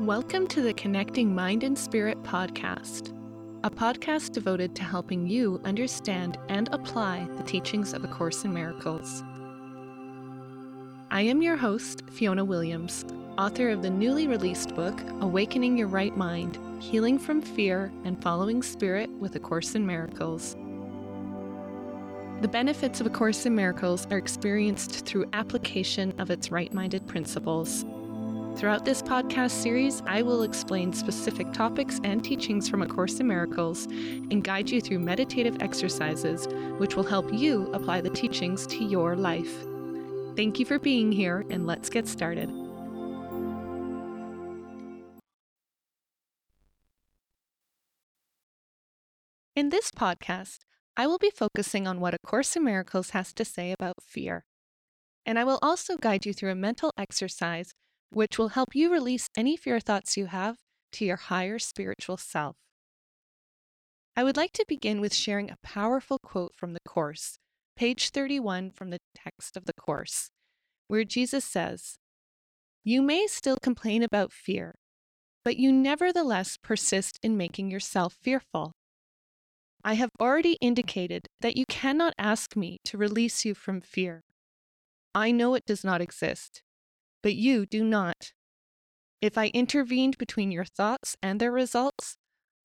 Welcome to the Connecting Mind and Spirit podcast, a podcast devoted to helping you understand and apply the teachings of A Course in Miracles. I am your host, Fiona Williams, author of the newly released book, Awakening Your Right Mind Healing from Fear and Following Spirit with A Course in Miracles. The benefits of A Course in Miracles are experienced through application of its right minded principles. Throughout this podcast series, I will explain specific topics and teachings from A Course in Miracles and guide you through meditative exercises which will help you apply the teachings to your life. Thank you for being here, and let's get started. In this podcast, I will be focusing on what A Course in Miracles has to say about fear. And I will also guide you through a mental exercise which will help you release any fear thoughts you have to your higher spiritual self. I would like to begin with sharing a powerful quote from the Course, page 31 from the text of the Course, where Jesus says, You may still complain about fear, but you nevertheless persist in making yourself fearful. I have already indicated that you cannot ask me to release you from fear. I know it does not exist but you do not. If I intervened between your thoughts and their results,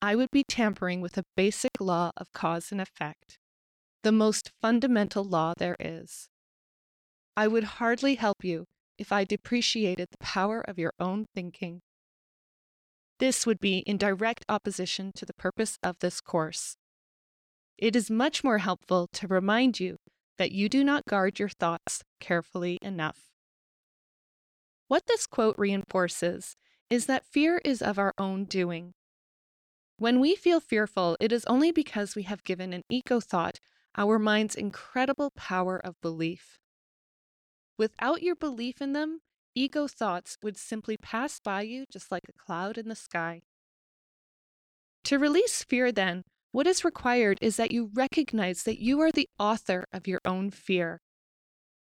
I would be tampering with a basic law of cause and effect, the most fundamental law there is. I would hardly help you if I depreciated the power of your own thinking. This would be in direct opposition to the purpose of this course. It is much more helpful to remind you that you do not guard your thoughts carefully enough. What this quote reinforces is that fear is of our own doing. When we feel fearful, it is only because we have given an ego thought our mind's incredible power of belief. Without your belief in them, ego thoughts would simply pass by you just like a cloud in the sky. To release fear, then, what is required is that you recognize that you are the author of your own fear.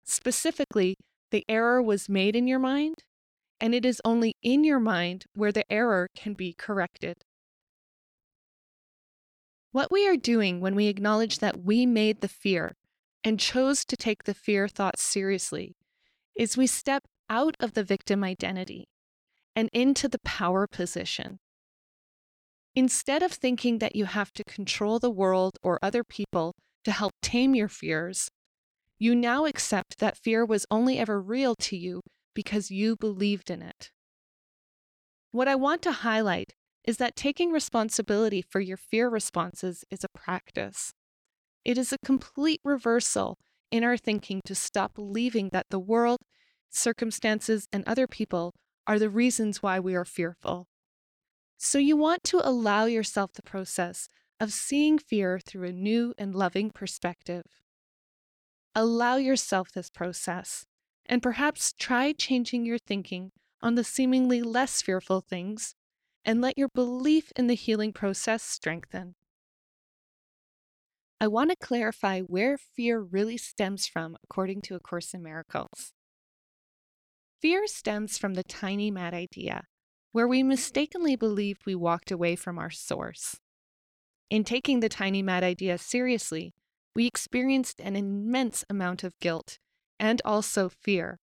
Specifically, the error was made in your mind, and it is only in your mind where the error can be corrected. What we are doing when we acknowledge that we made the fear and chose to take the fear thought seriously is we step out of the victim identity and into the power position. Instead of thinking that you have to control the world or other people to help tame your fears, you now accept that fear was only ever real to you because you believed in it. What I want to highlight is that taking responsibility for your fear responses is a practice. It is a complete reversal in our thinking to stop believing that the world, circumstances, and other people are the reasons why we are fearful. So you want to allow yourself the process of seeing fear through a new and loving perspective. Allow yourself this process, and perhaps try changing your thinking on the seemingly less fearful things, and let your belief in the healing process strengthen. I want to clarify where fear really stems from according to A Course in Miracles. Fear stems from the tiny mad idea, where we mistakenly believed we walked away from our source. In taking the tiny mad idea seriously, we experienced an immense amount of guilt and also fear.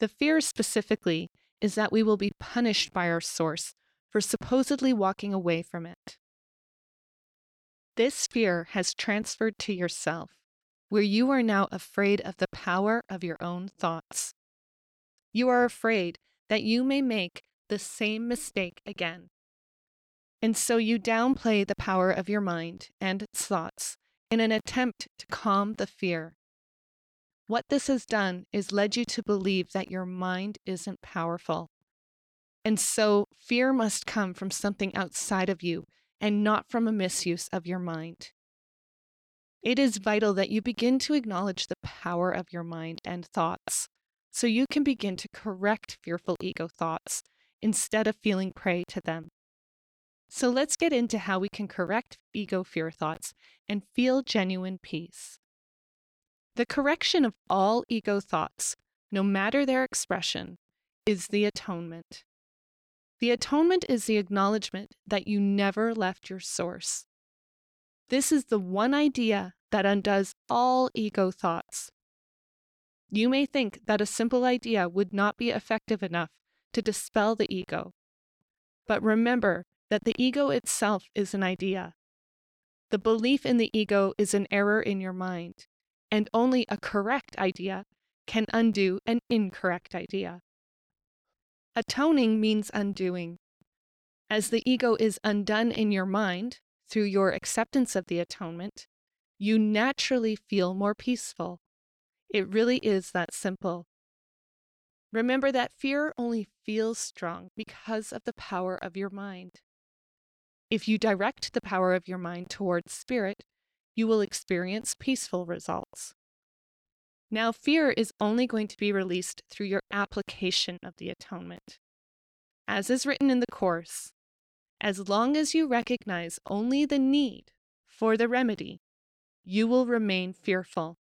The fear specifically is that we will be punished by our source for supposedly walking away from it. This fear has transferred to yourself, where you are now afraid of the power of your own thoughts. You are afraid that you may make the same mistake again. And so you downplay the power of your mind and its thoughts in an attempt to calm the fear. What this has done is led you to believe that your mind isn't powerful. And so fear must come from something outside of you and not from a misuse of your mind. It is vital that you begin to acknowledge the power of your mind and thoughts so you can begin to correct fearful ego thoughts instead of feeling prey to them. So let's get into how we can correct ego fear thoughts and feel genuine peace. The correction of all ego thoughts, no matter their expression, is the atonement. The atonement is the acknowledgement that you never left your source. This is the one idea that undoes all ego thoughts. You may think that a simple idea would not be effective enough to dispel the ego. But remember that the ego itself is an idea. The belief in the ego is an error in your mind, and only a correct idea can undo an incorrect idea. Atoning means undoing. As the ego is undone in your mind through your acceptance of the atonement, you naturally feel more peaceful. It really is that simple. Remember that fear only feels strong because of the power of your mind. If you direct the power of your mind towards spirit, you will experience peaceful results. Now, fear is only going to be released through your application of the atonement. As is written in the Course, as long as you recognize only the need for the remedy, you will remain fearful.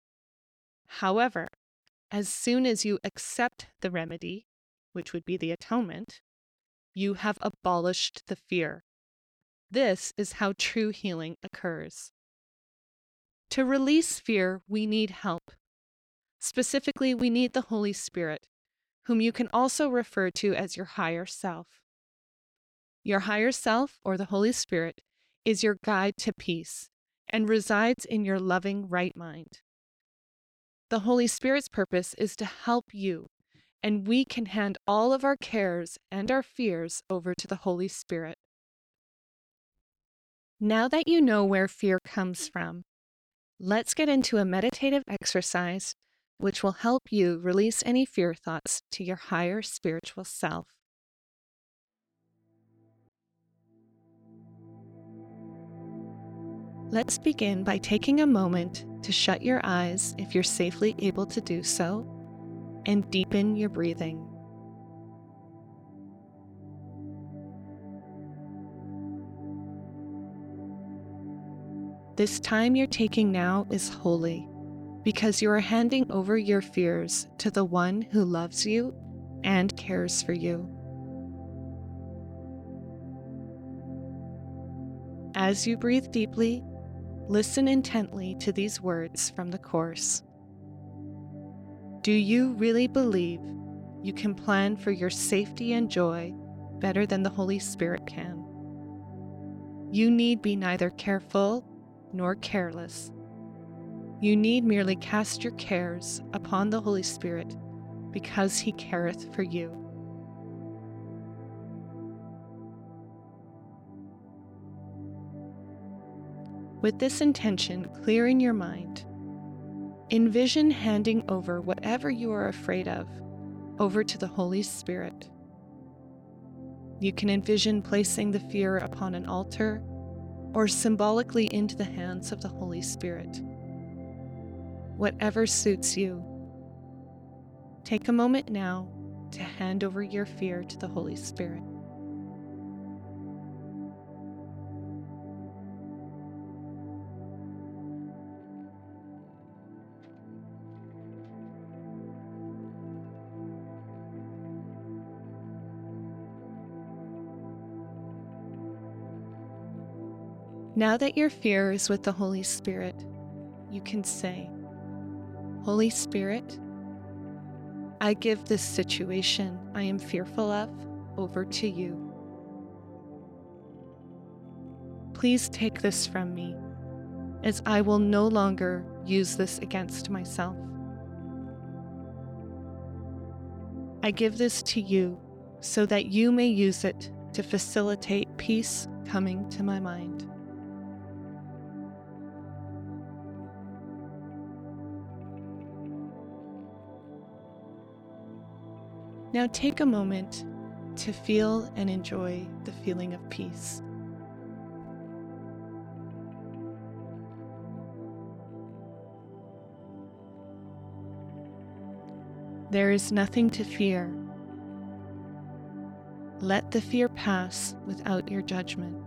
However, as soon as you accept the remedy, which would be the atonement, you have abolished the fear. This is how true healing occurs. To release fear, we need help. Specifically, we need the Holy Spirit, whom you can also refer to as your higher self. Your higher self, or the Holy Spirit, is your guide to peace and resides in your loving right mind. The Holy Spirit's purpose is to help you, and we can hand all of our cares and our fears over to the Holy Spirit. Now that you know where fear comes from, let's get into a meditative exercise which will help you release any fear thoughts to your higher spiritual self. Let's begin by taking a moment to shut your eyes if you're safely able to do so and deepen your breathing. This time you're taking now is holy because you are handing over your fears to the one who loves you and cares for you. As you breathe deeply, Listen intently to these words from the Course. Do you really believe you can plan for your safety and joy better than the Holy Spirit can? You need be neither careful nor careless. You need merely cast your cares upon the Holy Spirit because he careth for you. With this intention clear in your mind, envision handing over whatever you are afraid of over to the Holy Spirit. You can envision placing the fear upon an altar or symbolically into the hands of the Holy Spirit. Whatever suits you. Take a moment now to hand over your fear to the Holy Spirit. Now that your fear is with the Holy Spirit, you can say, Holy Spirit, I give this situation I am fearful of over to you. Please take this from me, as I will no longer use this against myself. I give this to you so that you may use it to facilitate peace coming to my mind. Now take a moment to feel and enjoy the feeling of peace. There is nothing to fear. Let the fear pass without your judgment.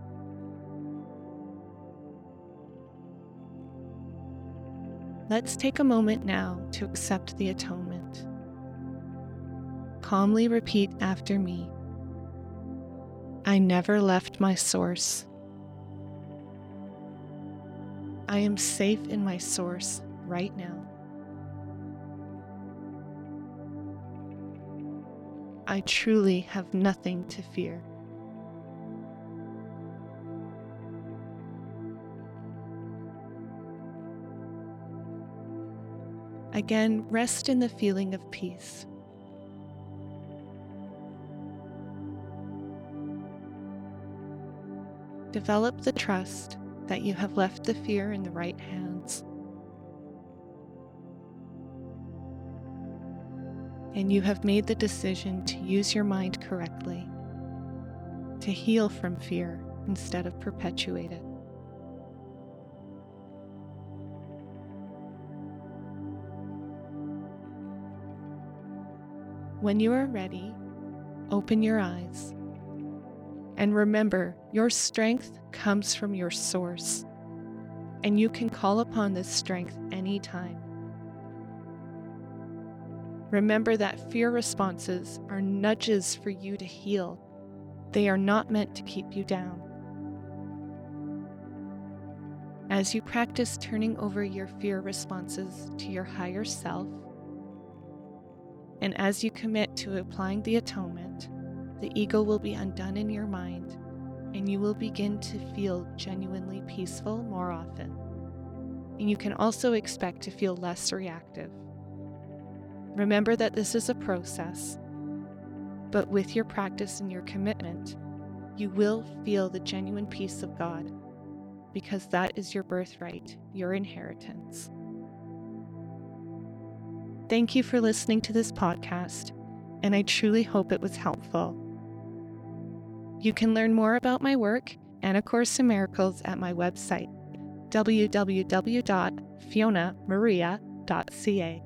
Let's take a moment now to accept the atonement calmly repeat after me I never left my source. I am safe in my source right now. I truly have nothing to fear. Again, rest in the feeling of peace. Develop the trust that you have left the fear in the right hands. And you have made the decision to use your mind correctly, to heal from fear instead of perpetuate it. When you are ready, open your eyes. And remember, your strength comes from your source, and you can call upon this strength anytime. Remember that fear responses are nudges for you to heal, they are not meant to keep you down. As you practice turning over your fear responses to your higher self, and as you commit to applying the atonement, the ego will be undone in your mind and you will begin to feel genuinely peaceful more often. And you can also expect to feel less reactive. Remember that this is a process, but with your practice and your commitment, you will feel the genuine peace of God because that is your birthright, your inheritance. Thank you for listening to this podcast, and I truly hope it was helpful. You can learn more about my work and A Course in Miracles at my website, www.fionamaria.ca.